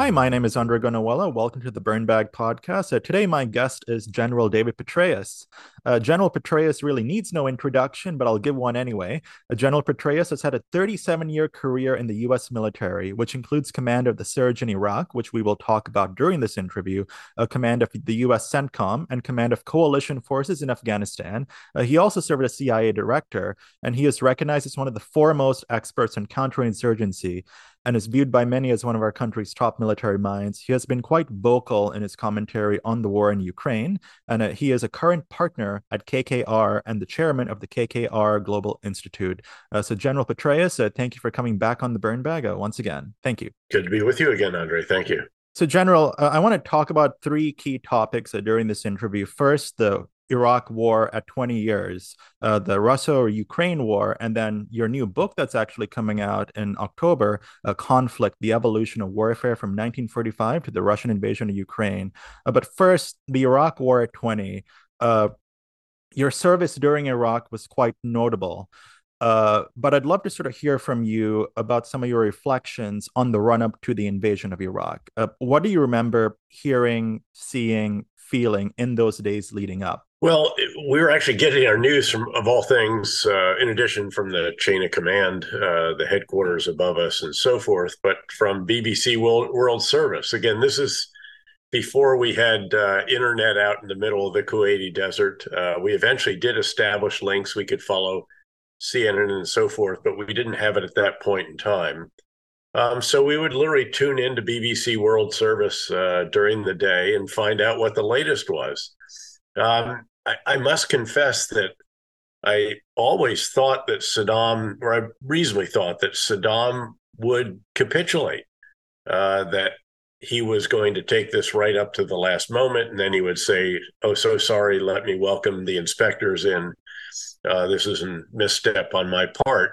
Hi, my name is A'ndre Gonawela. Welcome to the Burn Bag Podcast. Uh, today, my guest is General David Petraeus. Uh, General Petraeus really needs no introduction, but I'll give one anyway. Uh, General Petraeus has had a 37 year career in the U.S. military, which includes command of the surge in Iraq, which we will talk about during this interview, uh, command of the U.S. CENTCOM, and command of coalition forces in Afghanistan. Uh, he also served as CIA director, and he is recognized as one of the foremost experts in counterinsurgency and is viewed by many as one of our country's top military minds. He has been quite vocal in his commentary on the war in Ukraine, and uh, he is a current partner at KKR and the chairman of the KKR Global Institute. Uh, so, General Petraeus, uh, thank you for coming back on the Burn Bag uh, once again. Thank you. Good to be with you again, A'ndre. Thank you. So, General, uh, I want to talk about three key topics uh, during this interview. First, the Iraq war at 20 years, uh, the Russo Ukraine war, and then your new book that's actually coming out in October, uh, Conflict, the Evolution of Warfare from 1945 to the Russian invasion of Ukraine. Uh, but first, the Iraq war at 20. Uh, your service during Iraq was quite notable. Uh, but I'd love to sort of hear from you about some of your reflections on the run up to the invasion of Iraq. Uh, what do you remember hearing, seeing, feeling in those days leading up? Well, we were actually getting our news from, of all things, uh, in addition from the chain of command, uh, the headquarters above us, and so forth, but from BBC World, World Service. Again, this is before we had uh, internet out in the middle of the Kuwaiti desert. Uh, we eventually did establish links we could follow CNN and so forth, but we didn't have it at that point in time. Um, so we would literally tune into BBC World Service uh, during the day and find out what the latest was. Um, I, I must confess that I always thought that Saddam, or I reasonably thought that Saddam would capitulate, uh, that he was going to take this right up to the last moment, and then he would say, "Oh, so sorry. Let me welcome the inspectors in. Uh, this is a misstep on my part."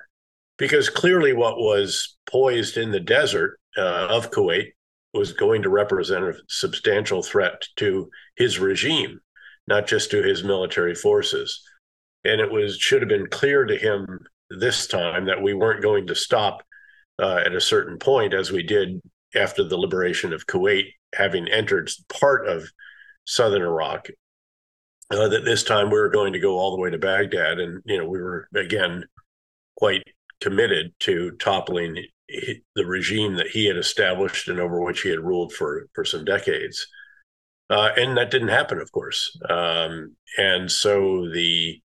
Because clearly, what was poised in the desert uh, of Kuwait was going to represent a substantial threat to his regime not just to his military forces. And it was should have been clear to him this time that we weren't going to stop uh, at a certain point, as we did after the liberation of Kuwait, having entered part of southern Iraq. Uh, that this time we were going to go all the way to Baghdad, and you know we were again quite committed to toppling the regime that he had established and over which he had ruled for for some decades. Uh, and that didn't happen, of course. Um, and so the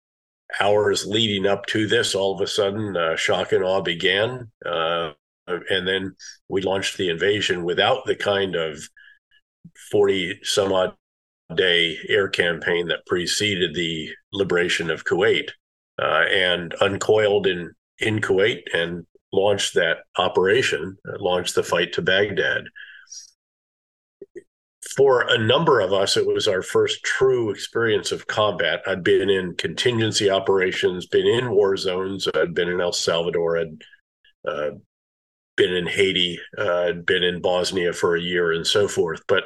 hours leading up to this, all of a sudden, uh, shock and awe began. Uh, and then we launched the invasion without the kind of 40 some odd day air campaign that preceded the liberation of Kuwait uh, and uncoiled in, in Kuwait and launched that operation, launched the fight to Baghdad for a number of us, it was our first true experience of combat. I'd been in contingency operations, been in war zones. I'd been in El Salvador, I'd uh, been in Haiti, uh, I'd been in Bosnia for a year, and so forth. But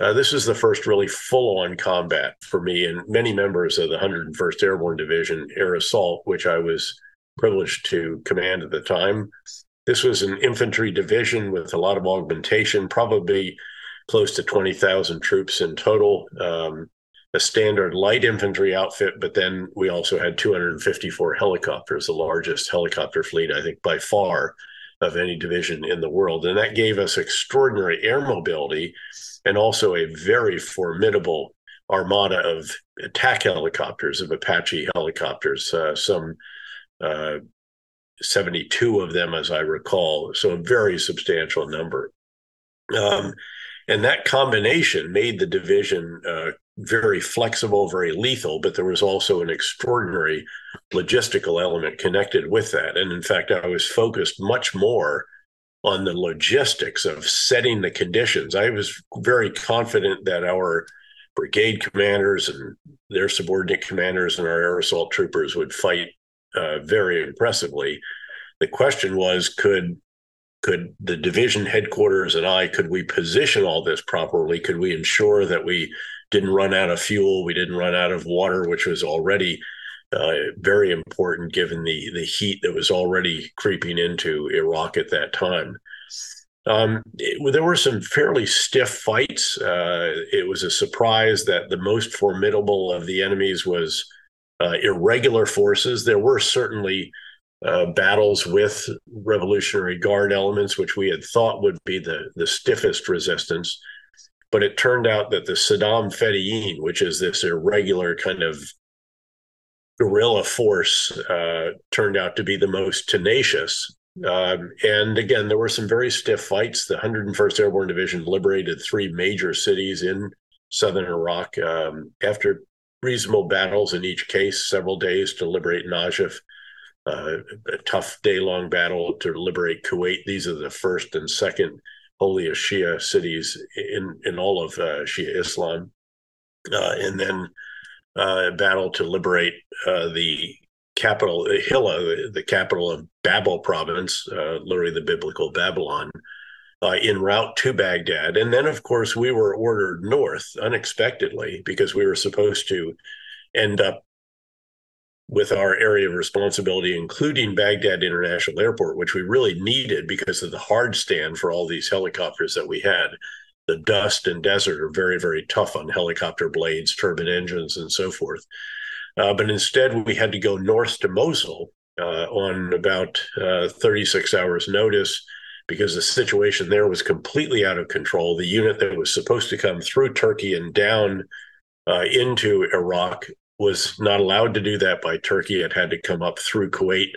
uh, this is the first really full on combat for me and many members of the 101st Airborne Division Air Assault, which I was privileged to command at the time. This was an infantry division with a lot of augmentation, probably close to 20,000 troops in total. Um, a standard light infantry outfit, but then we also had 254 helicopters, the largest helicopter fleet, I think, by far of any division in the world. And that gave us extraordinary air mobility and also a very formidable armada of attack helicopters, of Apache helicopters, uh, some uh, 72 of them, as I recall. So a very substantial number. Um, and that combination made the division uh, very flexible, very lethal, but there was also an extraordinary logistical element connected with that. And in fact, I was focused much more on the logistics of setting the conditions. I was very confident that our brigade commanders and their subordinate commanders and our air assault troopers would fight uh, very impressively. The question was could could the division headquarters and I could we position all this properly? Could we ensure that we didn't run out of fuel, we didn't run out of water, which was already uh, very important given the the heat that was already creeping into Iraq at that time. Um, it, there were some fairly stiff fights. Uh, it was a surprise that the most formidable of the enemies was uh, irregular forces. There were certainly uh, battles with Revolutionary Guard elements, which we had thought would be the, the stiffest resistance. But it turned out that the Saddam Fedayeen, which is this irregular kind of guerrilla force, uh, turned out to be the most tenacious. Um, and again, there were some very stiff fights. The 101st Airborne Division liberated three major cities in southern Iraq um, after reasonable battles in each case, several days to liberate Najaf, uh, a tough day long battle to liberate Kuwait. These are the first and second holiest Shia cities in, in all of uh, Shia Islam. Uh, and then uh, battle to liberate uh, the capital, Hilla, the capital of Babel province, uh, literally the biblical Babylon, uh, en route to Baghdad. And then, of course, we were ordered north unexpectedly because we were supposed to end up with our area of responsibility, including Baghdad International Airport, which we really needed because of the hard stand for all these helicopters that we had. The dust and desert are very, very tough on helicopter blades, turbine engines, and so forth. Uh, but instead, we had to go north to Mosul uh, on about uh, 36 hours' notice because the situation there was completely out of control. The unit that was supposed to come through Turkey and down uh, into Iraq was not allowed to do that by Turkey. It had to come up through Kuwait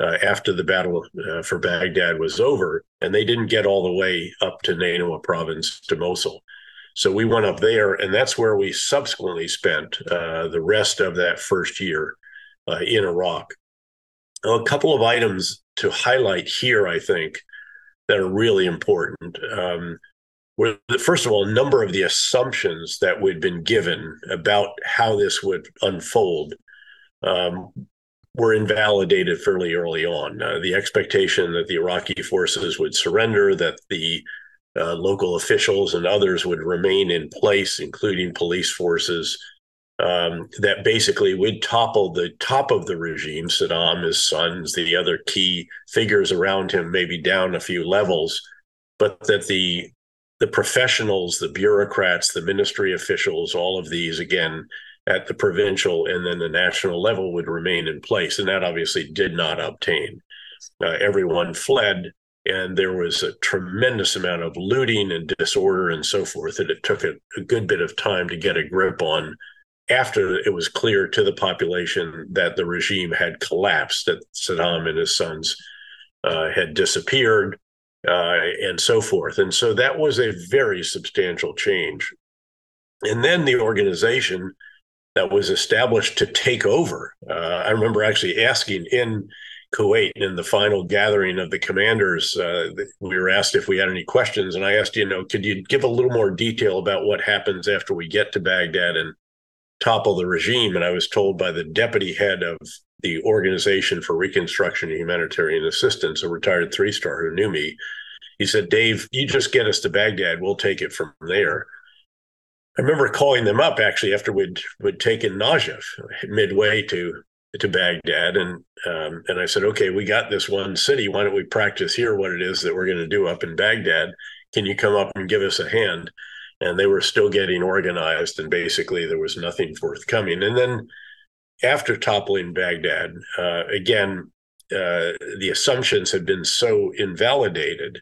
uh, after the battle uh, for Baghdad was over, and they didn't get all the way up to Nainawa province to Mosul. So we went up there, and that's where we subsequently spent uh, the rest of that first year uh, in Iraq. A couple of items to highlight here, I think, that are really important. Um, were first of all, a number of the assumptions that we'd been given about how this would unfold um, were invalidated fairly early on. Uh, the expectation that the Iraqi forces would surrender, that the uh, local officials and others would remain in place, including police forces, um, that basically would topple the top of the regime, Saddam, his sons, the other key figures around him, maybe down a few levels, but that the the professionals, the bureaucrats, the ministry officials, all of these again at the provincial and then the national level would remain in place, and that obviously did not obtain. Uh, everyone fled and there was a tremendous amount of looting and disorder and so forth that it took a, a, good bit of time to get a grip on after it was clear to the population that the regime had collapsed that saddam and his sons uh, had disappeared uh, and so forth. And so that was a very substantial change. And then the organization that was established to take over uh, i remember actually asking in Kuwait in the final gathering of the commanders, uh, we were asked if we had any questions, and I asked, you know, could you give a little more detail about what happens after we get to Baghdad and topple the regime? And I was told by the deputy head of the Organization for Reconstruction and Humanitarian Assistance, a retired three star who knew me. He said, Dave, you just get us to Baghdad, we'll take it from there. I remember calling them up actually after we'd, we'd taken Najaf midway to to Baghdad, and um, and I said, okay, we got this one city. Why don't we practice here what it is that we're going to do up in Baghdad? Can you come up and give us a hand? And they were still getting organized, and basically there was nothing forthcoming. And then after toppling Baghdad, uh, again, uh, the assumptions had been so invalidated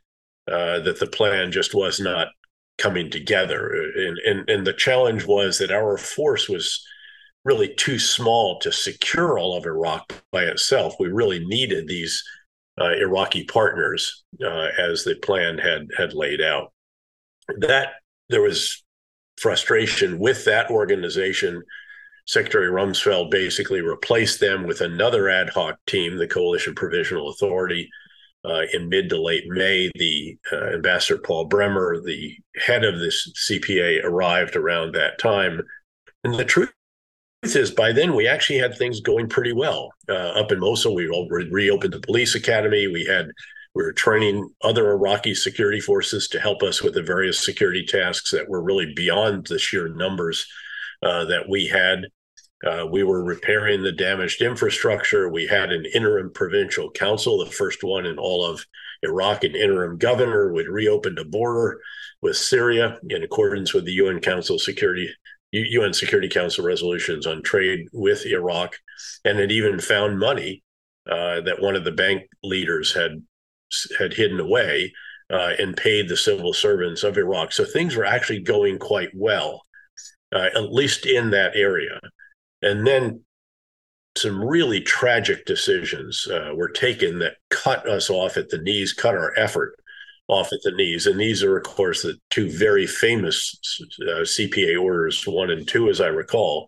uh, that the plan just was not coming together. And, and and the challenge was that our force was really too small to secure all of Iraq by itself. We really needed these uh, Iraqi partners uh, as the plan had had laid out. That there was frustration with that organization. Secretary Rumsfeld basically replaced them with another ad hoc team, the Coalition Provisional Authority. Uh, in mid to late May, the uh, Ambassador Paul Bremer, the head of this CPA, arrived around that time. And the truth is by then we actually had things going pretty well uh, up in Mosul. We re- reopened the police academy. We had we were training other Iraqi security forces to help us with the various security tasks that were really beyond the sheer numbers uh, that we had. Uh, we were repairing the damaged infrastructure. We had an interim provincial council, the first one in all of Iraq an interim governor would reopen the border with Syria in accordance with the UN Council Security UN Security Council resolutions on trade with Iraq, and it even found money uh, that one of the bank leaders had had hidden away uh, and paid the civil servants of Iraq. So things were actually going quite well, uh, at least in that area. And then some really tragic decisions uh, were taken that cut us off at the knees, cut our effort off at the knees. And these are, of course, the two very famous uh, CPA orders, one and two, as I recall.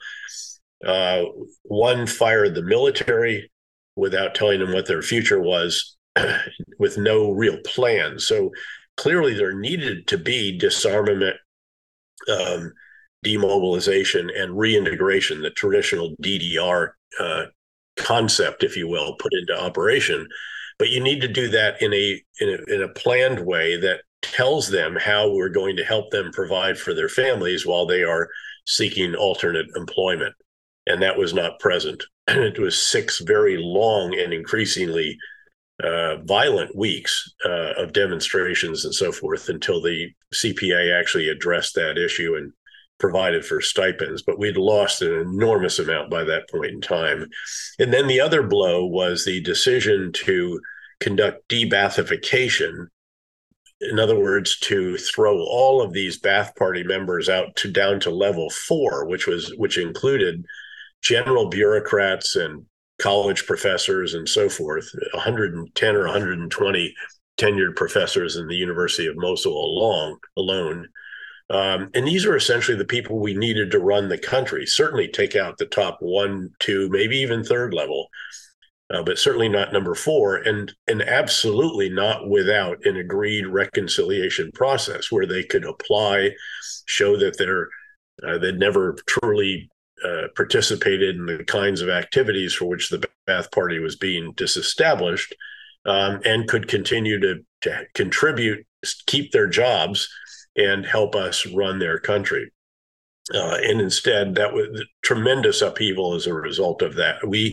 Uh, one fired the military without telling them what their future was, with no real plan. So clearly, there needed to be disarmament, um, demobilization, and reintegration, the traditional DDR uh, concept, if you will, put into operation. But you need to do that in a, in a in a planned way that tells them how we're going to help them provide for their families while they are seeking alternate employment. And that was not present. it was six very long and increasingly uh, violent weeks uh, of demonstrations and so forth until the CPA actually addressed that issue and provided for stipends. But we'd lost an enormous amount by that point in time. And then the other blow was the decision to conduct de-Ba'athification. In other words, to throw all of these Ba'ath Party members out to down to level four, which was which included general bureaucrats and college professors and so forth, 110 or 120 tenured professors in the University of Mosul along, alone. Um, and these are essentially the people we needed to run the country. Certainly take out the top one, two, maybe even third level, uh, but certainly not number four, and and absolutely not without an agreed reconciliation process where they could apply, show that they're uh, they'd never truly uh, participated in the kinds of activities for which the Ba'ath Party was being disestablished, um, and could continue to, to contribute, keep their jobs, and help us run their country. Uh, and instead, that was tremendous upheaval as a result of that. We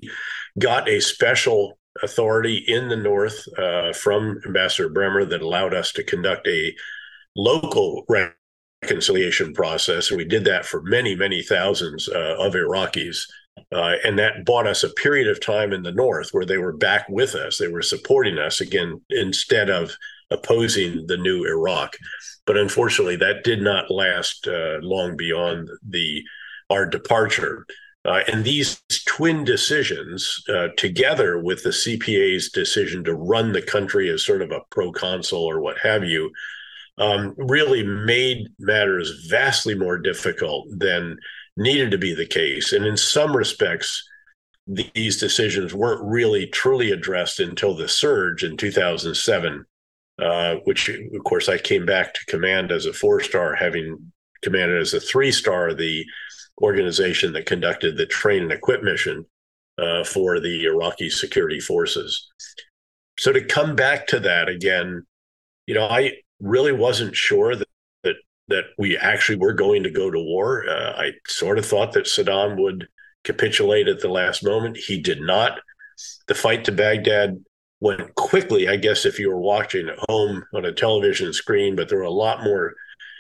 got a special authority in the North uh, from Ambassador Bremer that allowed us to conduct a local reconciliation process. And we did that for many, many thousands uh, of Iraqis. Uh, and that bought us a period of time in the North where they were back with us. They were supporting us again instead of opposing the new Iraq. But unfortunately, that did not last uh, long beyond the our departure. Uh, and these twin decisions, uh, together with the CPA's decision to run the country as sort of a proconsul or what have you, um, really made matters vastly more difficult than needed to be the case. And in some respects, these decisions weren't really truly addressed until the surge in 2007, uh, which, of course, I came back to command as a four star, having commanded as a three star the organization that conducted the train and equip mission uh, for the Iraqi security forces. So to come back to that again, you know, I really wasn't sure that that, that we actually were going to go to war. Uh, I sort of thought that Saddam would capitulate at the last moment. He did not. The fight to Baghdad went quickly, I guess, if you were watching at home on a television screen, but there were a lot more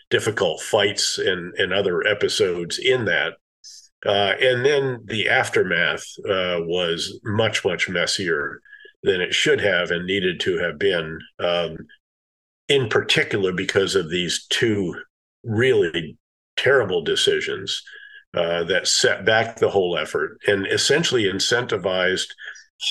difficult fights and, and other episodes in that. Uh, and then the aftermath uh, was much, much messier than it should have and needed to have been. Um, in particular because of these two really terrible decisions uh, that set back the whole effort and essentially incentivized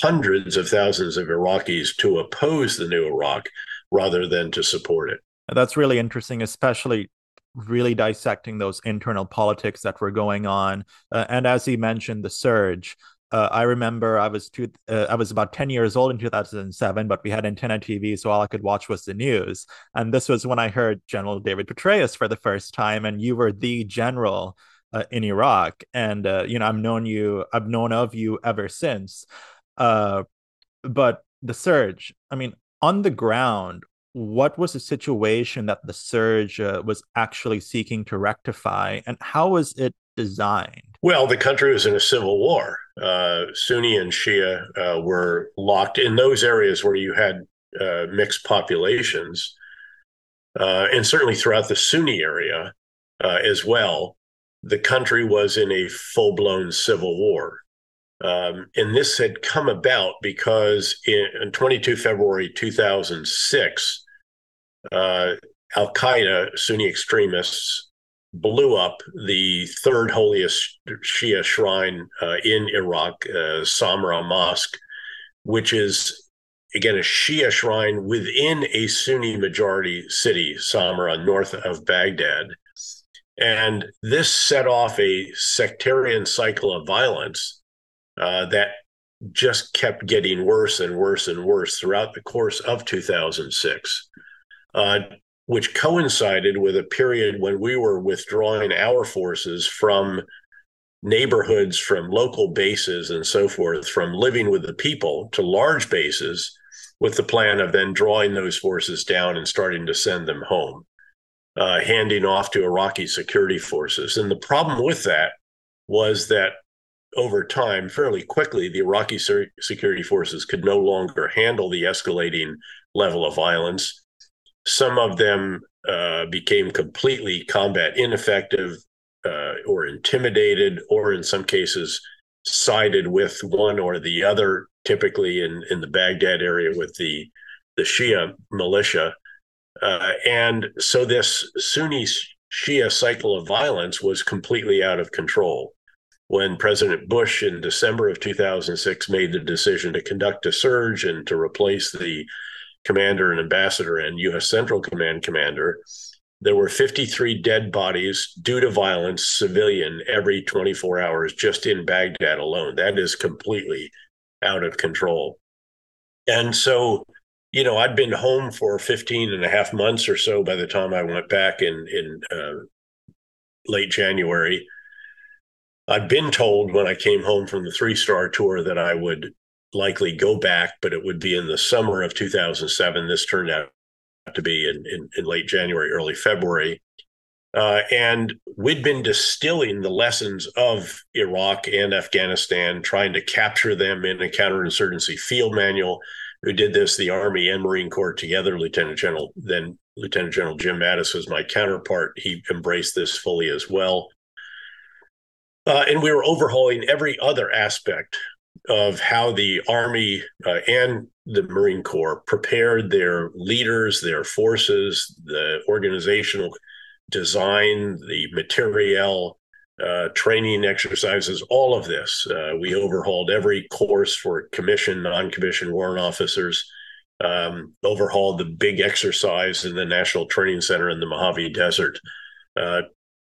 hundreds of thousands of Iraqis to oppose the new Iraq rather than to support it. That's really interesting, especially really dissecting those internal politics that were going on. Uh, and as he mentioned, the surge uh, I remember I was two, uh, I was about 10 years old in 2007, but we had antenna TV, so all I could watch was the news. And this was when I heard General David Petraeus for the first time, and you were the general uh, in Iraq. And uh, you know, I've known you, I've known of you ever since. Uh, but the surge, I mean, on the ground, what was the situation that the surge uh, was actually seeking to rectify, and how was it designed? Well, the country was in a civil war. Uh, Sunni and Shia uh, were locked in those areas where you had uh, mixed populations, uh, and certainly throughout the Sunni area uh, as well, the country was in a full blown civil war. Um, and this had come about because in, in 22 February 2006, uh, Al Qaeda, Sunni extremists, blew up the third holiest Shia shrine uh, in Iraq, uh, Samarra Mosque, which is again a Shia shrine within a Sunni majority city, Samarra, north of Baghdad. And this set off a sectarian cycle of violence uh, that just kept getting worse and worse and worse throughout the course of 2006. Uh, which coincided with a period when we were withdrawing our forces from neighborhoods, from local bases, and so forth, from living with the people to large bases, with the plan of then drawing those forces down and starting to send them home, uh, handing off to Iraqi security forces. And the problem with that was that over time, fairly quickly, the Iraqi security forces could no longer handle the escalating level of violence some of them uh, became completely combat ineffective uh, or intimidated, or in some cases, sided with one or the other, typically in, in the Baghdad area with the, the Shia militia. Uh, and so this Sunni Shia cycle of violence was completely out of control. When President Bush in December of 2006 made the decision to conduct a surge and to replace the commander and ambassador and U.S. Central Command commander, there were 53 dead bodies due to violence, civilian, every 24 hours just in Baghdad alone. That is completely out of control. And so, you know, I'd been home for 15 and a half months or so by the time I went back in, in uh, late January. I'd been told when I came home from the three star tour that I would likely go back, but it would be in the summer of 2007. This turned out to be in, in, in late January, early February. Uh, and we'd been distilling the lessons of Iraq and Afghanistan, trying to capture them in a counterinsurgency field manual. Who did this? The Army and Marine Corps together. Lieutenant General, then Lieutenant General Jim Mattis was my counterpart. He embraced this fully as well. Uh, and we were overhauling every other aspect of how the Army uh, and the Marine Corps prepared their leaders, their forces, the organizational design, the materiel, uh, training exercises, all of this. Uh, we overhauled every course for commissioned, non commissioned warrant officers, um, overhauled the big exercise in the National Training Center in the Mojave Desert. Uh,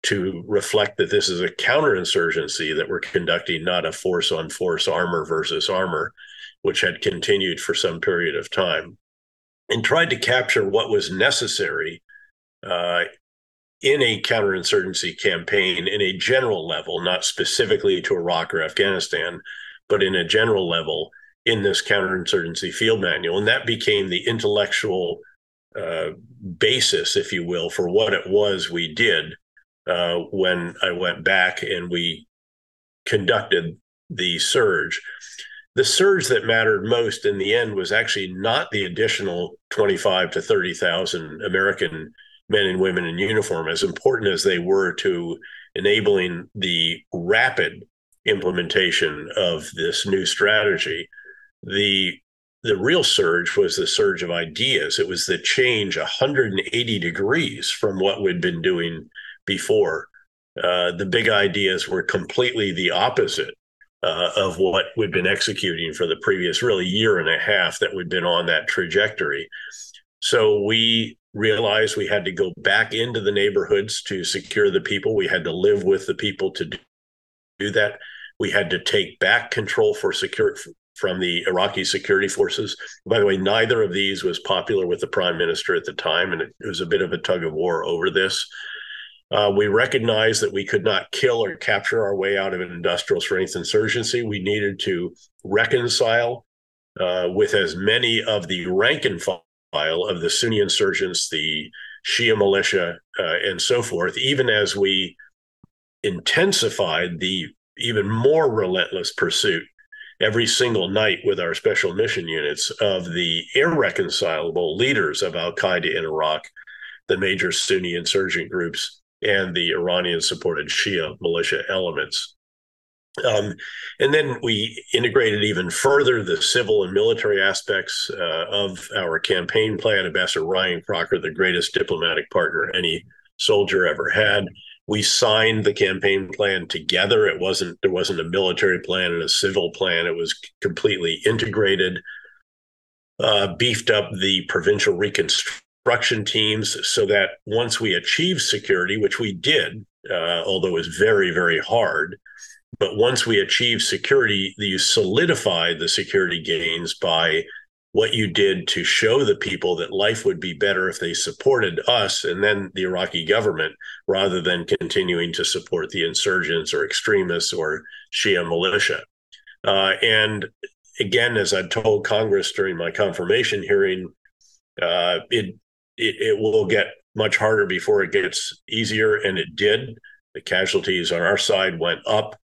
to reflect that this is a counterinsurgency that we're conducting, not a force on force armor versus armor, which had continued for some period of time, and tried to capture what was necessary uh, in a counterinsurgency campaign in a general level, not specifically to Iraq or Afghanistan, but in a general level in this counterinsurgency field manual. And that became the intellectual uh, basis, if you will, for what it was we did uh, when I went back and we conducted the surge. The surge that mattered most in the end was actually not the additional 25 to 30,000 American men and women in uniform, as important as they were to enabling the rapid implementation of this new strategy. The the real surge was the surge of ideas. It was the change 180 degrees from what we'd been doing before. Uh, the big ideas were completely the opposite uh, of what we'd been executing for the previous really year and a half that we'd been on that trajectory. So we realized we had to go back into the neighborhoods to secure the people. We had to live with the people to do that. We had to take back control for secure from the Iraqi security forces. By the way, neither of these was popular with the prime minister at the time, and it was a bit of a tug of war over this. Uh, we recognized that we could not kill or capture our way out of an industrial strength insurgency. We needed to reconcile uh, with as many of the rank and file of the Sunni insurgents, the Shia militia, uh, and so forth, even as we intensified the even more relentless pursuit every single night with our special mission units of the irreconcilable leaders of Al Qaeda in Iraq, the major Sunni insurgent groups, and the Iranian supported Shia militia elements. Um, and then we integrated even further the civil and military aspects uh, of our campaign plan. Ambassador Ryan Crocker, the greatest diplomatic partner any soldier ever had. We signed the campaign plan together. It wasn't there wasn't a military plan and a civil plan. It was completely integrated. Uh, beefed up the provincial reconstruction teams so that once we achieved security, which we did, uh, although it was very very hard, but once we achieve security, you solidify the security gains by what you did to show the people that life would be better if they supported us and then the Iraqi government rather than continuing to support the insurgents or extremists or Shia militia. Uh, and again, as I told Congress during my confirmation hearing, uh, it, it, it will get much harder before it gets easier, and it did. The casualties on our side went up.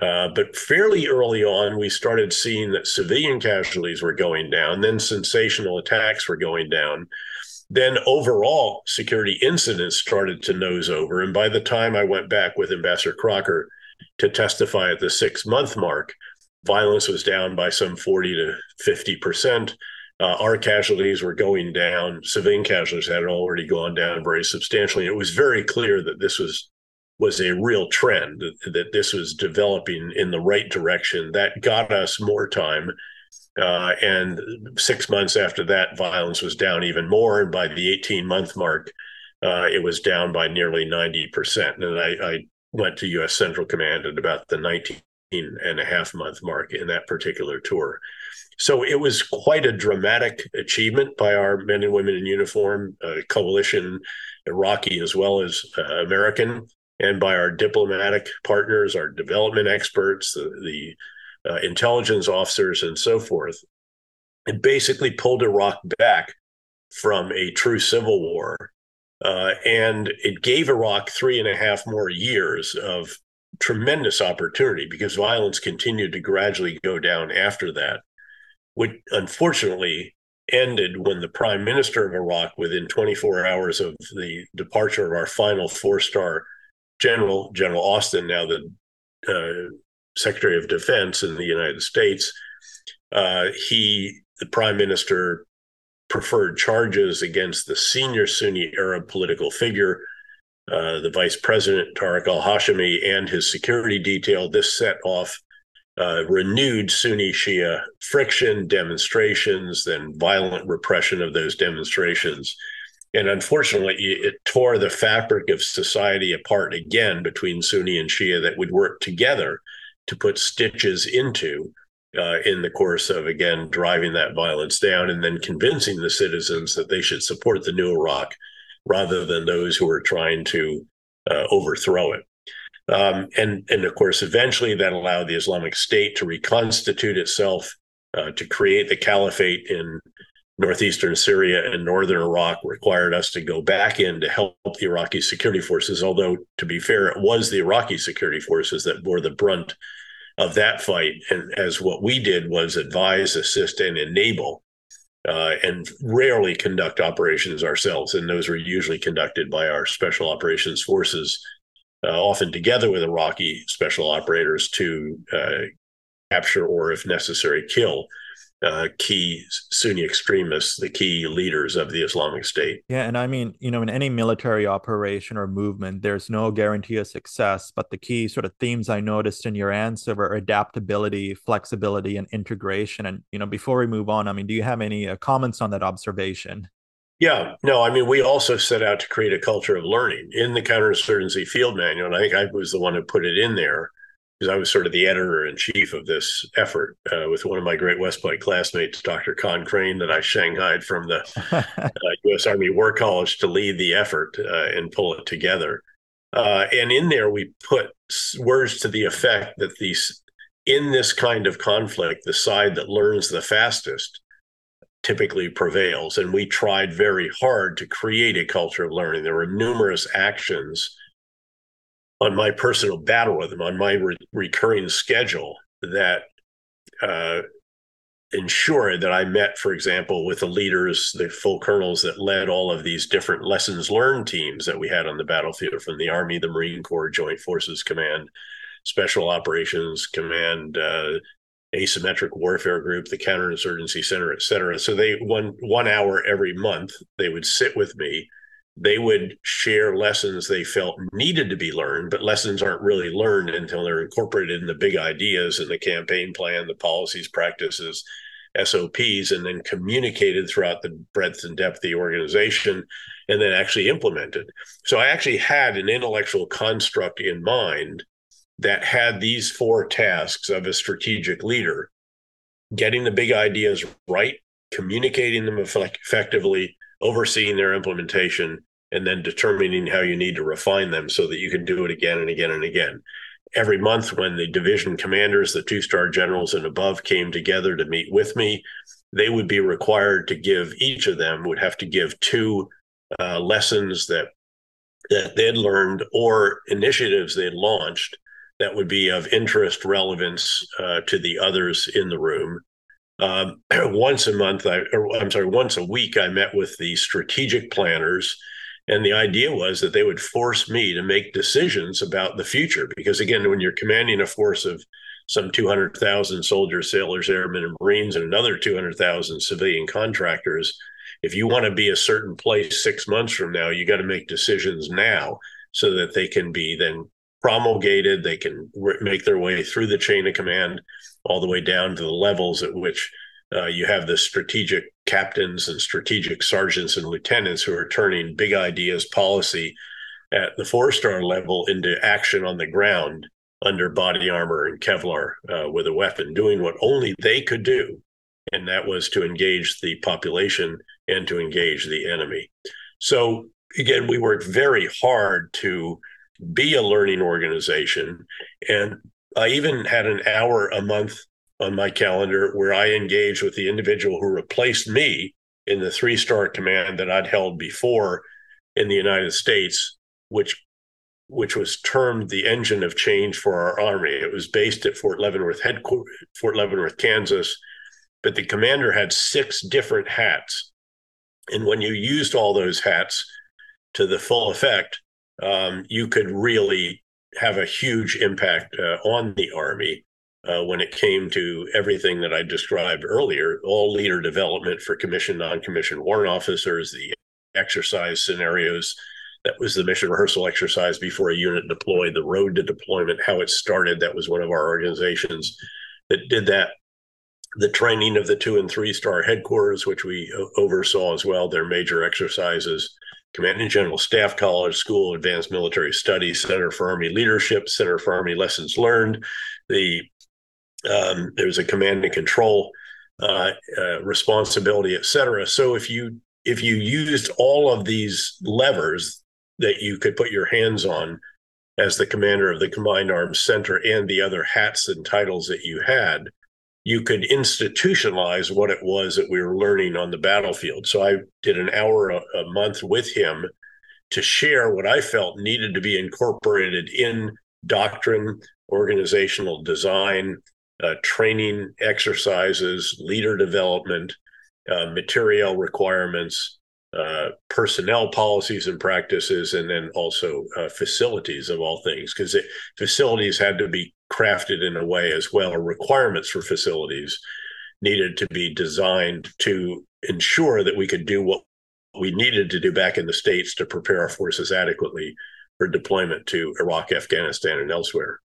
Uh, but fairly early on, we started seeing that civilian casualties were going down, then sensational attacks were going down. Then overall security incidents started to nose over. And by the time I went back with Ambassador Crocker to testify at the six month mark, violence was down by some 40 to 50%. Uh, our casualties were going down. Civilian casualties had already gone down very substantially. It was very clear that this was was a real trend that, that this was developing in the right direction. That got us more time. Uh, and six months after that, violence was down even more. And by the 18 month mark, uh, it was down by nearly 90%. And I, I, went to U.S. Central Command at about the 19 and a half month mark in that particular tour. So it was quite a dramatic achievement by our men and women in uniform, uh, coalition, Iraqi as well as uh, American and by our diplomatic partners, our development experts, the, the uh, intelligence officers, and so forth. It basically pulled Iraq back from a true civil war. Uh, and it gave Iraq three and a half more years of tremendous opportunity because violence continued to gradually go down after that, which unfortunately ended when the prime minister of Iraq, within 24 hours of the departure of our final four star General General Austin, now the uh, Secretary of Defense in the United States, uh, he the Prime Minister preferred charges against the senior Sunni Arab political figure, uh, the Vice President Tariq Al Hashimi, and his security detail. This set off uh, renewed Sunni Shia friction, demonstrations, then violent repression of those demonstrations. And unfortunately, it tore the fabric of society apart again between Sunni and Shia that would work together to put stitches into uh, in the course of, again, driving that violence down and then convincing the citizens that they should support the new Iraq rather than those who are trying to uh, overthrow it. Um, and, and of course, eventually that allowed the Islamic State to reconstitute itself, uh, to create the caliphate in northeastern Syria and northern Iraq required us to go back in to help the Iraqi security forces. Although, to be fair, it was the Iraqi security forces that bore the brunt of that fight. And as what we did was advise, assist, and enable, uh, and rarely conduct operations ourselves. And those were usually conducted by our special operations forces, uh, often together with Iraqi special operators to uh, capture or, if necessary, kill uh, key Sunni extremists, the key leaders of the Islamic State. Yeah, and I mean, you know, in any military operation or movement, there's no guarantee of success. But the key sort of themes I noticed in your answer were adaptability, flexibility, and integration. And you know, before we move on, I mean, do you have any uh, comments on that observation? Yeah, no, I mean, we also set out to create a culture of learning in the counterinsurgency field manual, and I think I was the one who put it in there because I was sort of the editor in chief of this effort uh, with one of my great West Point classmates, Dr. Con Crane, that I shanghaied from the uh, U.S. Army War College to lead the effort uh, and pull it together. Uh, and in there, we put words to the effect that these, in this kind of conflict, the side that learns the fastest typically prevails. And we tried very hard to create a culture of learning. There were numerous actions on my personal battle rhythm, on my re- recurring schedule that uh, ensured that I met, for example, with the leaders, the full colonels that led all of these different lessons learned teams that we had on the battlefield from the Army, the Marine Corps, Joint Forces Command, Special Operations Command, uh, Asymmetric Warfare Group, the Counterinsurgency Center, et cetera. So they one one hour every month they would sit with me. They would share lessons they felt needed to be learned, but lessons aren't really learned until they're incorporated in the big ideas and the campaign plan, the policies, practices, SOPs, and then communicated throughout the breadth and depth of the organization, and then actually implemented. So I actually had an intellectual construct in mind that had these four tasks of a strategic leader getting the big ideas right, communicating them effectively, overseeing their implementation, and then determining how you need to refine them so that you can do it again and again and again. Every month, when the division commanders, the two star generals and above came together to meet with me, they would be required to give each of them would have to give two uh, lessons that that they'd learned or initiatives they'd launched that would be of interest relevance uh, to the others in the room. Um, once a month, I, or I'm sorry, once a week, I met with the strategic planners. And the idea was that they would force me to make decisions about the future. Because again, when you're commanding a force of some 200,000 soldiers, sailors, airmen, and Marines, and another 200,000 civilian contractors, if you want to be a certain place six months from now, you got to make decisions now so that they can be then promulgated. They can make their way through the chain of command all the way down to the levels at which uh, you have the strategic captains and strategic sergeants and lieutenants who are turning big ideas policy at the four star level into action on the ground under body armor and Kevlar uh, with a weapon, doing what only they could do. And that was to engage the population and to engage the enemy. So, again, we worked very hard to be a learning organization. And I even had an hour a month on my calendar where I engaged with the individual who replaced me in the three star command that I'd held before in the United States, which which was termed the engine of change for our army. It was based at Fort Leavenworth headquarters, Fort Leavenworth, Kansas, but the commander had six different hats. And when you used all those hats to the full effect, um, you could really have a huge impact uh, on the Army uh, when it came to everything that I described earlier all leader development for commissioned, non commissioned warrant officers, the exercise scenarios. That was the mission rehearsal exercise before a unit deployed, the road to deployment, how it started. That was one of our organizations that did that. The training of the two and three star headquarters, which we oversaw as well, their major exercises Commanding General Staff College School Advanced Military Studies, Center for Army Leadership, Center for Army Lessons Learned. The um, there's a command and control uh, uh, responsibility, et cetera. So if you if you used all of these levers that you could put your hands on as the commander of the Combined Arms Center and the other hats and titles that you had, you could institutionalize what it was that we were learning on the battlefield. So I did an hour a, a month with him to share what I felt needed to be incorporated in doctrine, organizational design, uh, training exercises, leader development, uh, material requirements, uh, personnel policies and practices, and then also uh, facilities of all things, because facilities had to be crafted in a way as well, requirements for facilities needed to be designed to ensure that we could do what we needed to do back in the States to prepare our forces adequately for deployment to Iraq, Afghanistan, and elsewhere.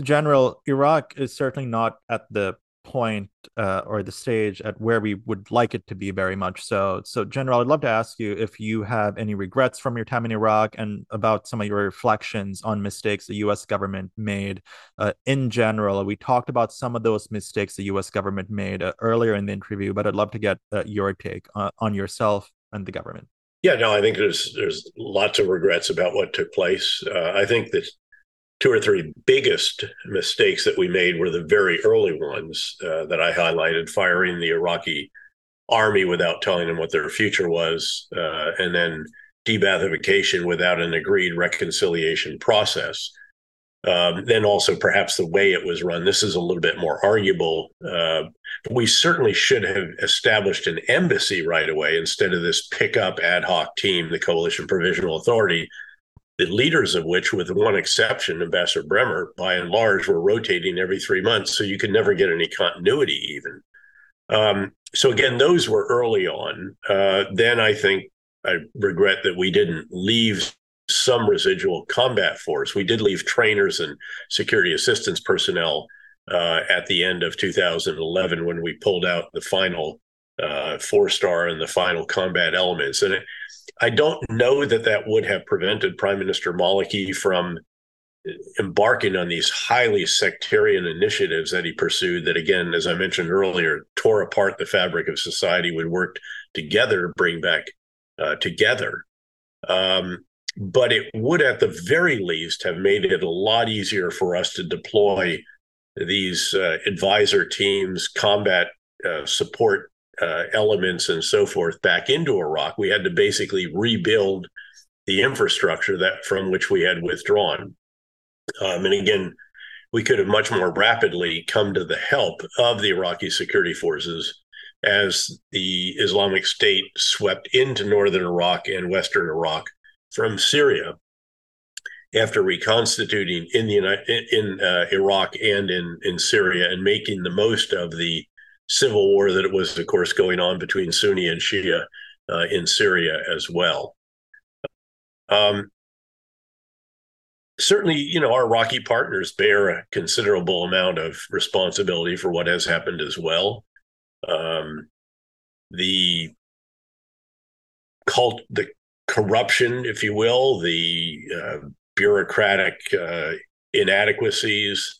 General, Iraq is certainly not at the point uh, or the stage at where we would like it to be very much so. So general i'd love to ask you if you have any regrets from your time in iraq and about some of your reflections on mistakes the us government made uh, in general. We talked about some of those mistakes the us government made uh, earlier in the interview but i'd love to get uh, your take uh, on yourself and the government. Yeah no i think there's there's lots of regrets about what took place. Uh, i think that two or three biggest mistakes that we made were the very early ones uh, that I highlighted firing the Iraqi army without telling them what their future was, uh, and then de-Ba'athification without an agreed reconciliation process. Um, then also perhaps the way it was run. This is a little bit more arguable. Uh, but we certainly should have established an embassy right away instead of this pickup ad hoc team, the Coalition Provisional Authority, the leaders of which, with one exception, Ambassador Bremer, by and large, were rotating every three months. So you could never get any continuity even. Um, so again, those were early on. Uh, then I think I regret that we didn't leave some residual combat force. We did leave trainers and security assistance personnel uh, at the end of 2011 when we pulled out the final uh, four star and the final combat elements. And it, I don't know that that would have prevented Prime Minister Maliki from embarking on these highly sectarian initiatives that he pursued that again as i mentioned earlier tore apart the fabric of society we worked together to bring back uh, together. Um, but it would at the very least have made it a lot easier for us to deploy these uh, advisor teams combat uh, support uh, elements and so forth back into iraq we had to basically rebuild the infrastructure that from which we had withdrawn. Um, and again, we could have much more rapidly come to the help of the Iraqi security forces as the Islamic State swept into northern Iraq and western Iraq from Syria after reconstituting in the in uh, Iraq and in in Syria and making the most of the civil war that was, of course, going on between Sunni and Shia uh, in Syria as well. Um, certainly, you know, our Iraqi partners bear a considerable amount of responsibility for what has happened as well. Um, the cult, the corruption, if you will, the uh, bureaucratic uh, inadequacies,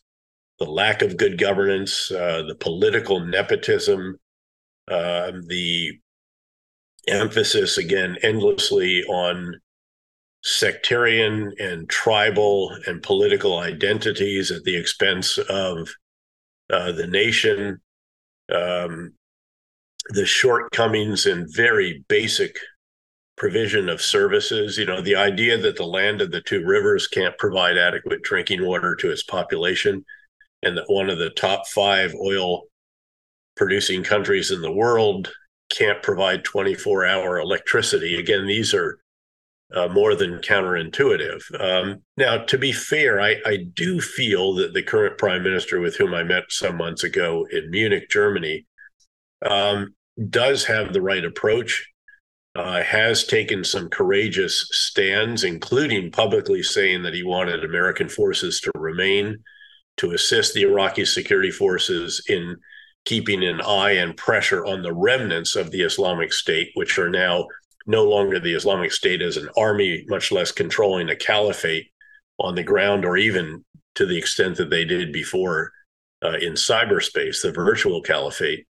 the lack of good governance, uh, the political nepotism, uh, the emphasis again endlessly on sectarian and tribal and political identities at the expense of uh, the nation, um, the shortcomings in very basic provision of services. You know, the idea that the land of the two rivers can't provide adequate drinking water to its population, and that one of the top five oil producing countries in the world can't provide 24 hour electricity. Again, these are uh, more than counterintuitive. Um, now, to be fair, I, I, do feel that the current prime minister, with whom I met some months ago in Munich, Germany, um, does have the right approach, uh, has taken some courageous stands, including publicly saying that he wanted American forces to remain to assist the Iraqi security forces in keeping an eye and pressure on the remnants of the Islamic State, which are now no longer the Islamic State as an army, much less controlling a caliphate on the ground, or even to the extent that they did before uh, in cyberspace, the virtual caliphate.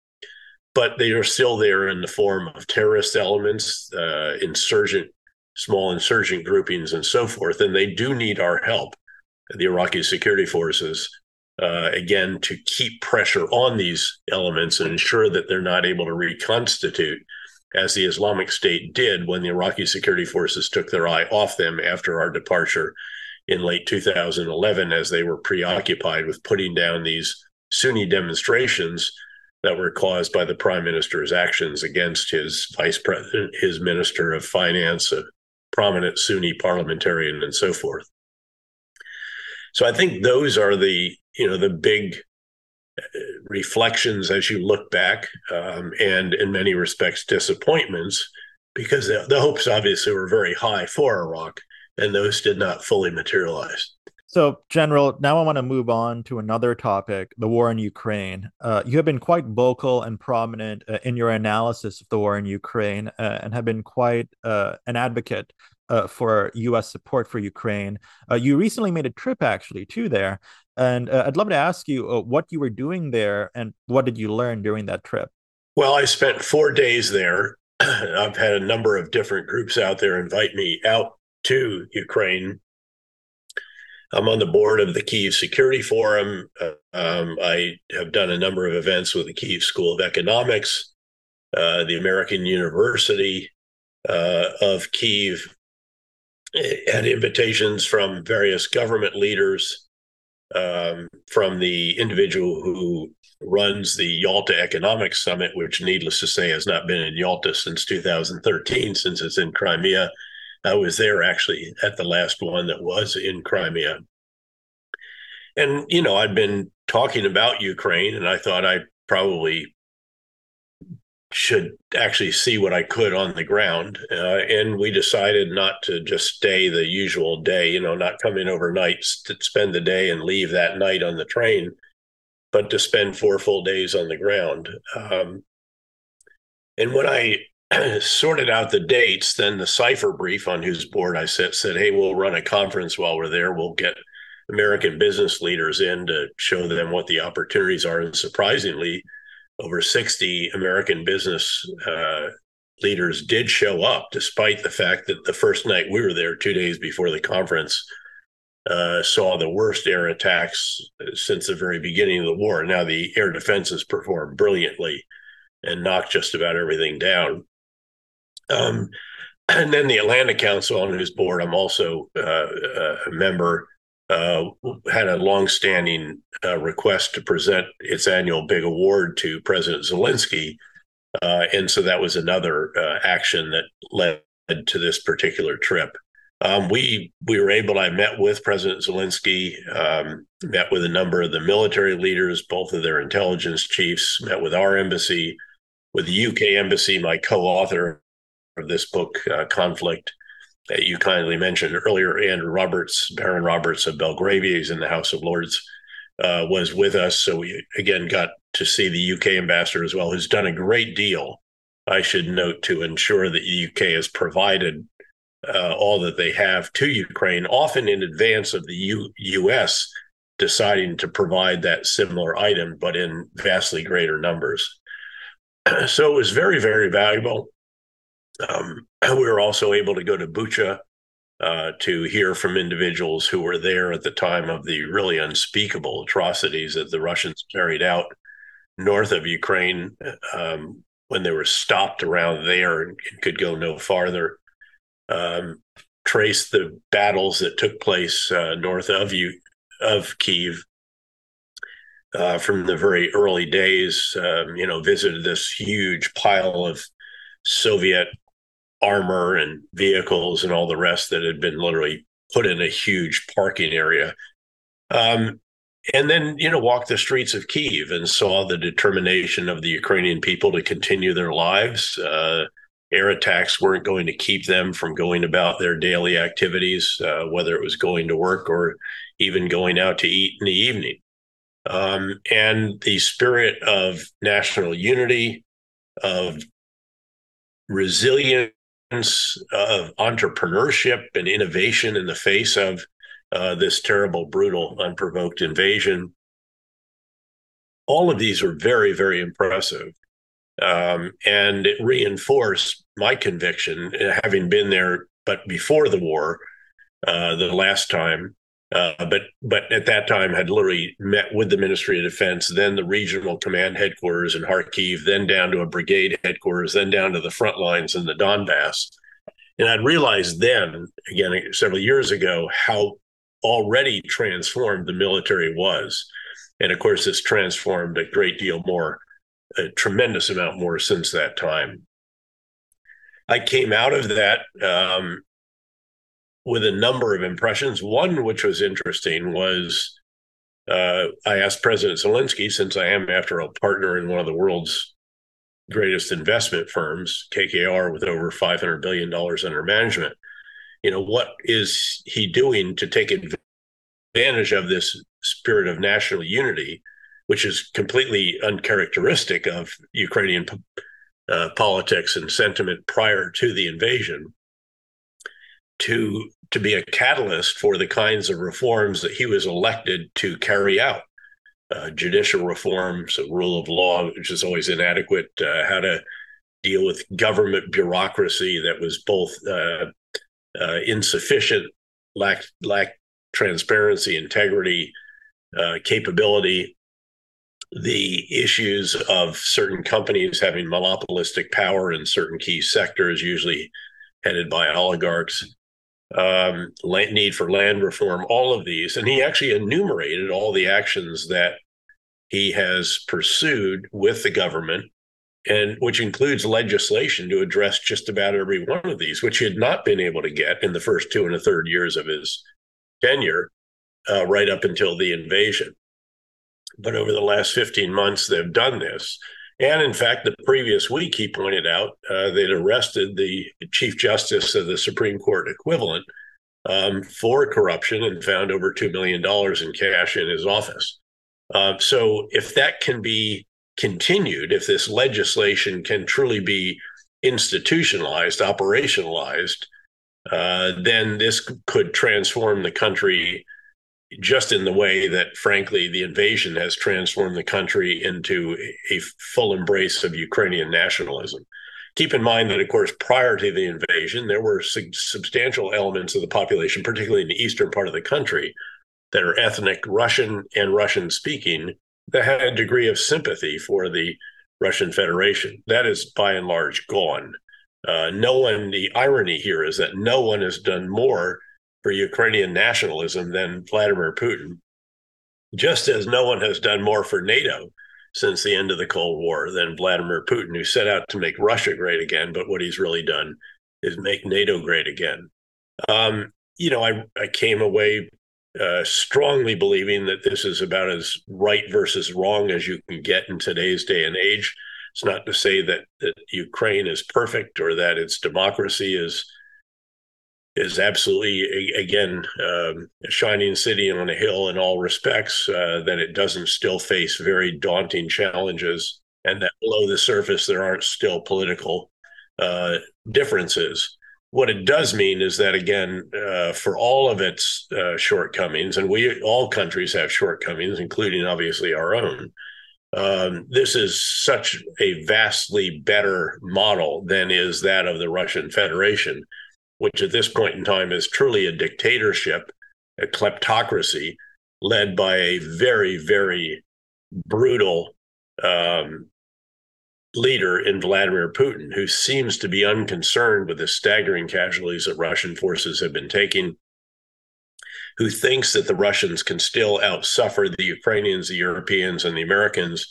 But they are still there in the form of terrorist elements, uh, insurgent, small insurgent groupings, and so forth. And they do need our help, the Iraqi security forces, uh, again, to keep pressure on these elements and ensure that they're not able to reconstitute as the Islamic State did when the Iraqi security forces took their eye off them after our departure in late 2011, as they were preoccupied with putting down these Sunni demonstrations that were caused by the prime minister's actions against his vice president, his minister of finance, a prominent Sunni parliamentarian, and so forth. So I think those are the you know the big reflections as you look back, um, and in many respects, disappointments, because the, the hopes obviously were very high for Iraq, and those did not fully materialize. So, General, now I want to move on to another topic the war in Ukraine. Uh, you have been quite vocal and prominent uh, in your analysis of the war in Ukraine uh, and have been quite uh, an advocate uh, for U.S. support for Ukraine. Uh, you recently made a trip actually to there. And uh, I'd love to ask you uh, what you were doing there and what did you learn during that trip? Well, I spent four days there. I've had a number of different groups out there invite me out to Ukraine. I'm on the board of the Kiev Security Forum. Uh, um, I have done a number of events with the Kiev School of Economics, uh, the American University uh, of Kiev, had invitations from various government leaders um, from the individual who runs the Yalta Economic Summit, which, needless to say, has not been in Yalta since 2013, since it's in Crimea. I was there actually at the last one that was in Crimea. And, you know, I'd been talking about Ukraine, and I thought I probably should actually see what I could on the ground. Uh, and we decided not to just stay the usual day, you know, not come in overnight, to spend the day and leave that night on the train, but to spend four full days on the ground. Um, and when I sorted out the dates, then the cipher brief on whose board I sit said, Hey, we'll run a conference while we're there. We'll get American business leaders in to show them what the opportunities are. And surprisingly, over 60 American business uh, leaders did show up, despite the fact that the first night we were there, two days before the conference, uh, saw the worst air attacks since the very beginning of the war. Now, the air defenses performed brilliantly and knocked just about everything down. Um, and then the Atlantic Council, on whose board I'm also uh, uh a member, uh, had a longstanding uh, request to present its annual big award to President Zelensky. Uh, and so that was another uh, action that led to this particular trip. Um, we we were able. I met with President Zelensky, um, met with a number of the military leaders, both of their intelligence chiefs, met with our embassy, with the UK embassy, my co-author of this book, uh, Conflict, that you kindly mentioned earlier, Andrew Roberts, Baron Roberts of Belgravia, he's in the House of Lords, uh, was with us. So we again got to see the UK ambassador as well, who's done a great deal, I should note, to ensure that the UK has provided uh, all that they have to Ukraine, often in advance of the U- US deciding to provide that similar item, but in vastly greater numbers. so it was very, very valuable. Um, we were also able to go to Bucha uh, to hear from individuals who were there at the time of the really unspeakable atrocities that the Russians carried out north of Ukraine um, when they were stopped around there and, could go no farther. Um, trace the battles that took place uh, north of you of Kiev uh, from the very early days. Um, you know, visited this huge pile of Soviet armor and vehicles and all the rest that had been literally put in a huge parking area. Um, and then, you know, walked the streets of Kiev and saw the determination of the Ukrainian people to continue their lives. Uh, air attacks weren't going to keep them from going about their daily activities, uh, whether it was going to work or even going out to eat in the evening. Um, and the spirit of national unity, of resilience of entrepreneurship and innovation in the face of uh, this terrible, brutal, unprovoked invasion. All of these are very, very impressive. Um, and it reinforced my conviction, having been there, but before the war, uh, the last time, uh, but but at that time had literally met with the Ministry of Defense, then the regional command headquarters in Kharkiv, then down to a brigade headquarters, then down to the front lines in the Donbass. And I'd realized then, again, several years ago, how already transformed the military was. And of course, it's transformed a great deal more, a tremendous amount more since that time. I came out of that um, with a number of impressions. One, which was interesting, was uh, I asked President Zelensky, since I am, after all, partner in one of the world's greatest investment firms, KKR, with over $500 billion under management, you know, what is he doing to take advantage of this spirit of national unity, which is completely uncharacteristic of Ukrainian uh, politics and sentiment prior to the invasion? To to be a catalyst for the kinds of reforms that he was elected to carry out. Uh, judicial reforms, rule of law, which is always inadequate, uh, how to deal with government bureaucracy that was both uh, uh insufficient, lack lack transparency, integrity, uh, capability, the issues of certain companies having monopolistic power in certain key sectors, usually headed by oligarchs, um, need for land reform, all of these. And he actually enumerated all the actions that he has pursued with the government, and which includes legislation to address just about every one of these, which he had not been able to get in the first two and a third years of his tenure, uh, right up until the invasion. But over the last 15 months, they've done this. And in fact, the previous week, he pointed out uh, they'd arrested the Chief Justice of the Supreme Court equivalent um, for corruption and found over $2 million in cash in his office. Uh, so, if that can be continued, if this legislation can truly be institutionalized, operationalized, uh, then this could transform the country just in the way that, frankly, the invasion has transformed the country into a full embrace of Ukrainian nationalism. Keep in mind that, of course, prior to the invasion, there were substantial elements of the population, particularly in the eastern part of the country, that are ethnic Russian and Russian speaking, that had a degree of sympathy for the Russian Federation. That is by and large gone. Uh, no one, the irony here is that no one has done more for Ukrainian nationalism than Vladimir Putin, just as no one has done more for NATO since the end of the Cold War than Vladimir Putin, who set out to make Russia great again. But what he's really done is make NATO great again. Um, you know, I, I came away uh, strongly believing that this is about as right versus wrong as you can get in today's day and age. It's not to say that, that Ukraine is perfect or that its democracy is is absolutely again um, a shining city on a hill in all respects. Uh, that it doesn't still face very daunting challenges, and that below the surface there aren't still political uh, differences. What it does mean is that again, uh, for all of its uh, shortcomings, and we all countries have shortcomings, including obviously our own. Um, this is such a vastly better model than is that of the Russian Federation which at this point in time is truly a dictatorship, a kleptocracy led by a very, very brutal um, leader in Vladimir Putin, who seems to be unconcerned with the staggering casualties that Russian forces have been taking, who thinks that the Russians can still outsuffer the Ukrainians, the Europeans, and the Americans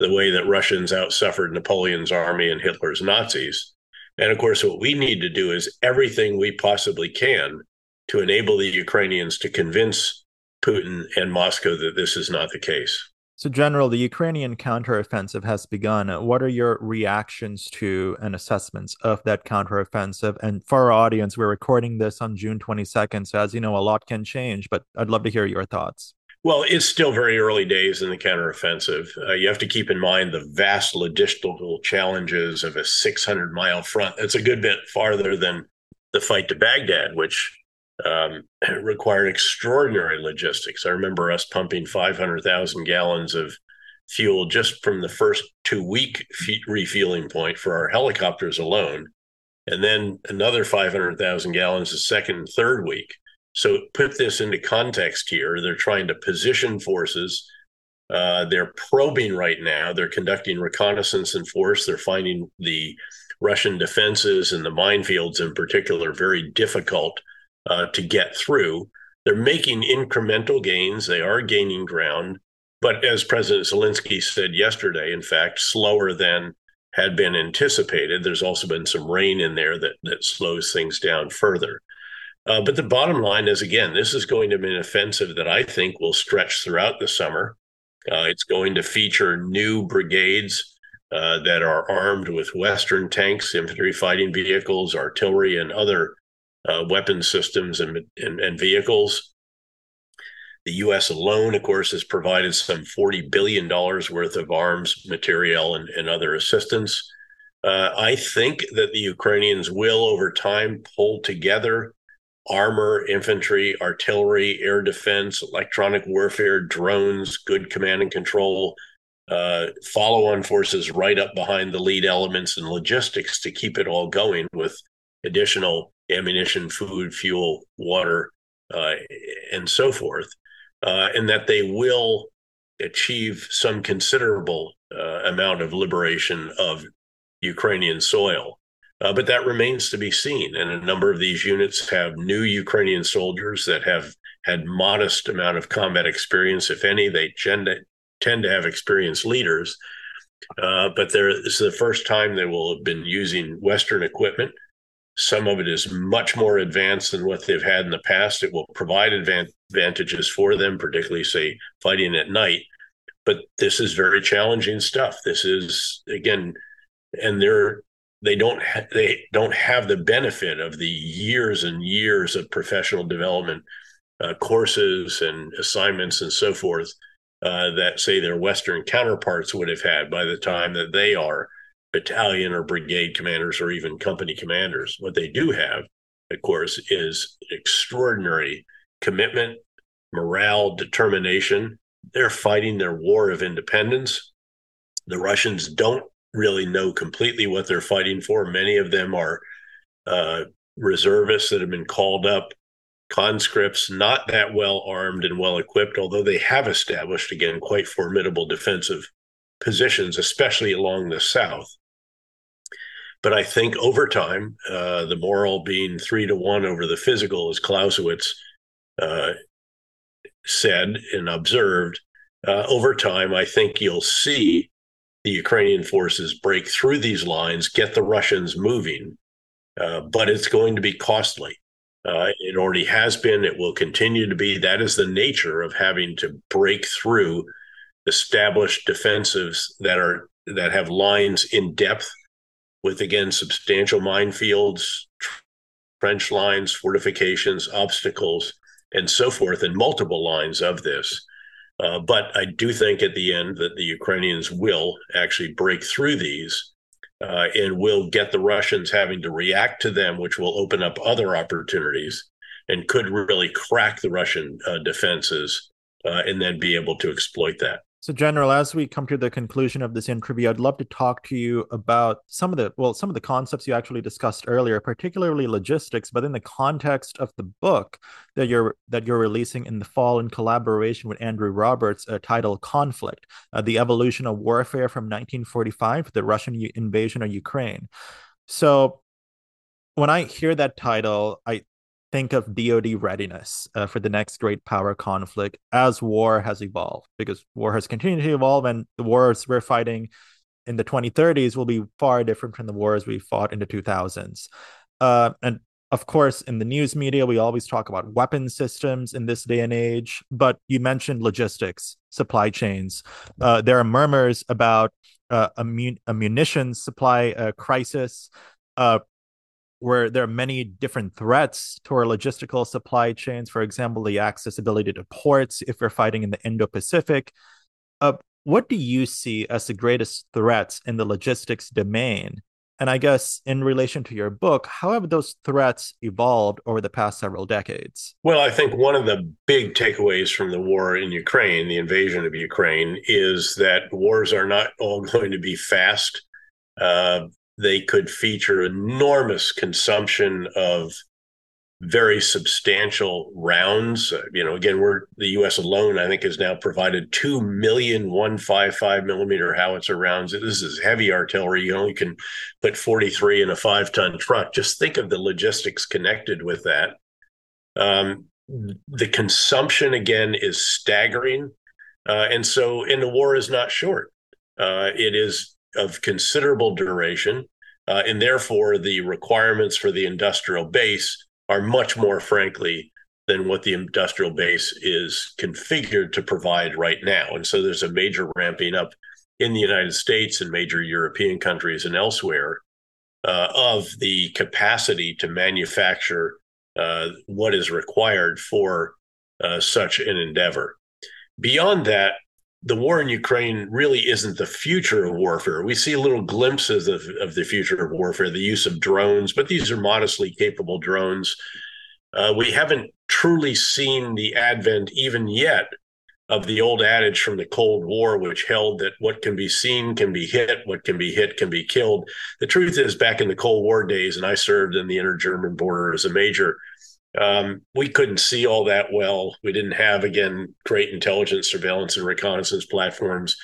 the way that Russians outsuffered Napoleon's army and Hitler's Nazis. And of course, what we need to do is everything we possibly can to enable the Ukrainians to convince Putin and Moscow that this is not the case. So, General, the Ukrainian counteroffensive has begun. What are your reactions to and assessments of that counteroffensive? And for our audience, we're recording this on June 22nd. So, as you know, a lot can change, but I'd love to hear your thoughts. Well, it's still very early days in the counteroffensive. Uh, you have to keep in mind the vast logistical challenges of a 600 mile front. That's a good bit farther than the fight to Baghdad, which um, required extraordinary logistics. I remember us pumping 500,000 gallons of fuel just from the first two week refueling point for our helicopters alone, and then another 500,000 gallons the second and third week. So put this into context here. They're trying to position forces. Uh, they're probing right now. They're conducting reconnaissance and force. They're finding the Russian defenses and the minefields in particular very difficult uh, to get through. They're making incremental gains. They are gaining ground. But as President Zelensky said yesterday, in fact, slower than had been anticipated. There's also been some rain in there that, that slows things down further. Uh, but the bottom line is again, this is going to be an offensive that I think will stretch throughout the summer. Uh, it's going to feature new brigades uh, that are armed with Western tanks, infantry fighting vehicles, artillery, and other uh, weapon systems and, and, and, vehicles. The U.S. alone, of course, has provided some $40 billion worth of arms, material, and, and other assistance. Uh, I think that the Ukrainians will, over time, pull together armor, infantry, artillery, air defense, electronic warfare, drones, good command and control, uh, follow on forces right up behind the lead elements and logistics to keep it all going with additional ammunition, food, fuel, water, uh, and so forth. Uh, and that they will achieve some considerable uh, amount of liberation of Ukrainian soil. Uh, but that remains to be seen. And a number of these units have new Ukrainian soldiers that have had modest amount of combat experience, if any. They tend to, tend to have experienced leaders. Uh, but there, this is the first time they will have been using Western equipment. Some of it is much more advanced than what they've had in the past. It will provide advantages for them, particularly, say, fighting at night. But this is very challenging stuff. This is again, and they're they don't ha- they don't have the benefit of the years and years of professional development uh, courses and assignments and so forth uh, that say their Western counterparts would have had by the time that they are battalion or brigade commanders or even company commanders. What they do have, of course, is extraordinary commitment, morale, determination. They're fighting their war of independence. The Russians don't really know completely what they're fighting for. Many of them are uh, reservists that have been called up, conscripts, not that well armed and well equipped, although they have established, again, quite formidable defensive positions, especially along the south. But I think over time, uh, the moral being three to one over the physical, as Clausewitz uh, said and observed, uh, over time, I think you'll see the Ukrainian forces break through these lines, get the Russians moving. Uh, but it's going to be costly. Uh, it already has been. It will continue to be. That is the nature of having to break through established defensives that are that have lines in depth with again substantial minefields, trench lines, fortifications, obstacles, and so forth, and multiple lines of this. Uh, but I do think at the end that the Ukrainians will actually break through these uh, and will get the Russians having to react to them, which will open up other opportunities and could really crack the Russian uh, defenses uh, and then be able to exploit that. So, General, as we come to the conclusion of this interview, I'd love to talk to you about some of the well, some of the concepts you actually discussed earlier, particularly logistics, but in the context of the book that you're that you're releasing in the fall in collaboration with Andrew Roberts, uh, titled "Conflict: uh, The Evolution of Warfare from 1945 to the Russian U- Invasion of Ukraine." So, when I hear that title, I think of DoD readiness uh, for the next great power conflict as war has evolved, because war has continued to evolve, and the wars we're fighting in the 2030s will be far different from the wars we fought in the 2000s. Uh, and of course, in the news media, we always talk about weapon systems in this day and age. But you mentioned logistics, supply chains. Uh, there are murmurs about uh, a, mun- a munitions supply uh, crisis. Uh, where there are many different threats to our logistical supply chains. For example, the accessibility to ports if we're fighting in the Indo Pacific. Uh, what do you see as the greatest threats in the logistics domain? And I guess in relation to your book, how have those threats evolved over the past several decades? Well, I think one of the big takeaways from the war in Ukraine, the invasion of Ukraine, is that wars are not all going to be fast. Uh, they could feature enormous consumption of very substantial rounds. Uh, you know, again, we're the U.S. alone. I think has now provided two million 155 millimeter howitzer rounds. This is heavy artillery. You only can put 43 in a five ton truck. Just think of the logistics connected with that. Um, the consumption again is staggering, uh, and so and the war is not short. Uh, it is of considerable duration, uh, and therefore the requirements for the industrial base are much more, frankly, than what the industrial base is configured to provide right now. And so there's a major ramping up in the United States and major European countries and elsewhere uh, of the capacity to manufacture uh, what is required for uh, such an endeavor. Beyond that, the war in Ukraine really isn't the future of warfare. We see little glimpses of, of the future of warfare, the use of drones, but these are modestly capable drones. Uh, we haven't truly seen the advent, even yet, of the old adage from the Cold War, which held that what can be seen can be hit, what can be hit can be killed. The truth is, back in the Cold War days, and I served in the inter German border as a major, um, we couldn't see all that well. We didn't have, again, great intelligence, surveillance, and reconnaissance platforms.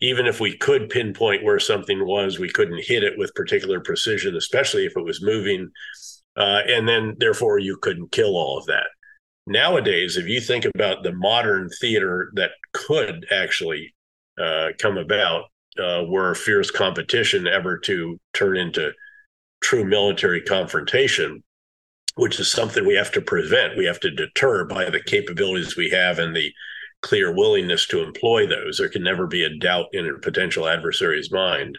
even if we could pinpoint where something was, we couldn't hit it with particular precision, especially if it was moving. Uh, and then, therefore, you couldn't kill all of that. Nowadays, if you think about the modern theater that could actually uh, come about, uh, were fierce competition ever to turn into true military confrontation, which is something we have to prevent. We have to deter by the capabilities we have and the clear willingness to employ those. There can never be a doubt in a potential adversary's mind.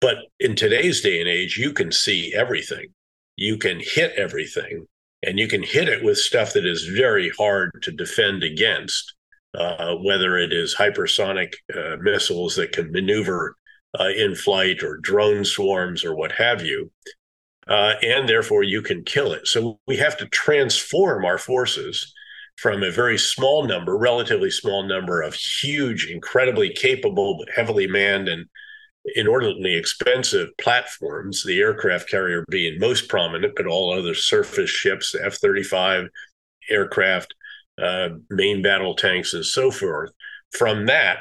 But in today's day and age, you can see everything, you can hit everything, and you can hit it with stuff that is very hard to defend against. Uh, whether it is hypersonic uh, missiles that can maneuver uh, in flight or drone swarms or what have you. Uh, and therefore, you can kill it. So we have to transform our forces from a very small number, relatively small number of huge, incredibly capable, but heavily manned and inordinately expensive platforms, the aircraft carrier being most prominent, but all other surface ships, F 35 aircraft, uh, main battle tanks, and so forth. From that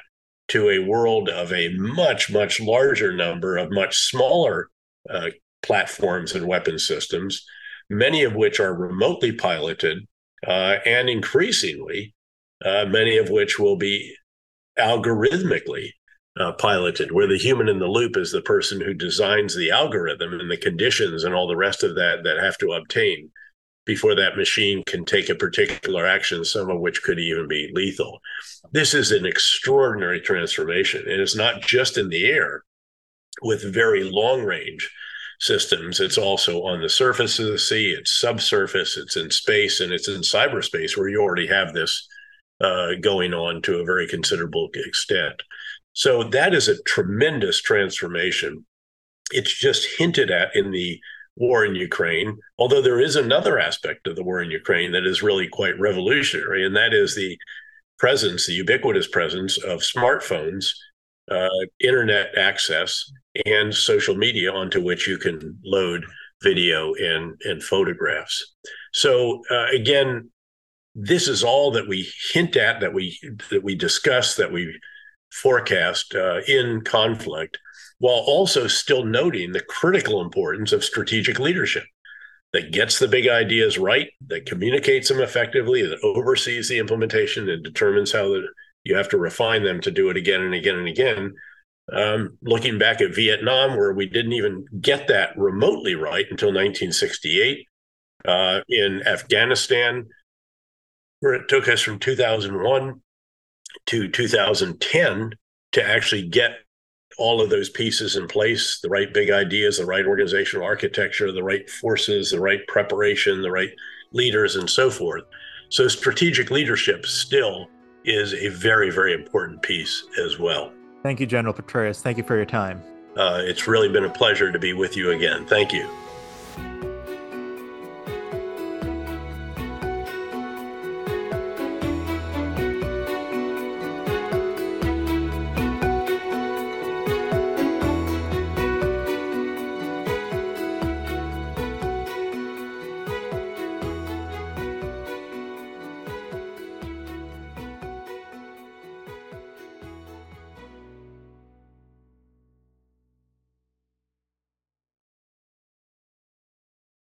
to a world of a much, much larger number of much smaller uh, platforms and weapon systems, many of which are remotely piloted, uh, and increasingly, uh, many of which will be algorithmically uh, piloted, where the human in the loop is the person who designs the algorithm and the conditions and all the rest of that that have to obtain before that machine can take a particular action, some of which could even be lethal. This is an extraordinary transformation. And it's not just in the air with very long range systems, it's also on the surface of the sea, it's subsurface, it's in space, and it's in cyberspace where you already have this uh, going on to a very considerable extent. So that is a tremendous transformation. It's just hinted at in the war in Ukraine, although there is another aspect of the war in Ukraine that is really quite revolutionary, and that is the presence, the ubiquitous presence of smartphones, uh, internet access, and social media onto which you can load video and, and photographs. So uh, again, this is all that we hint at, that we that we discuss, that we forecast uh, in conflict while also still noting the critical importance of strategic leadership that gets the big ideas right, that communicates them effectively, that oversees the implementation and determines how the, you have to refine them to do it again and again and again. Um, looking back at Vietnam, where we didn't even get that remotely right until 1968, uh, in Afghanistan, where it took us from 2001 to 2010 to actually get all of those pieces in place the right big ideas the right organizational architecture the right forces the right preparation the right leaders and so forth so strategic leadership still is a very very important piece as well. Thank you general petraeus. Thank you for your time. Uh, it's really been a pleasure to be with you again. Thank you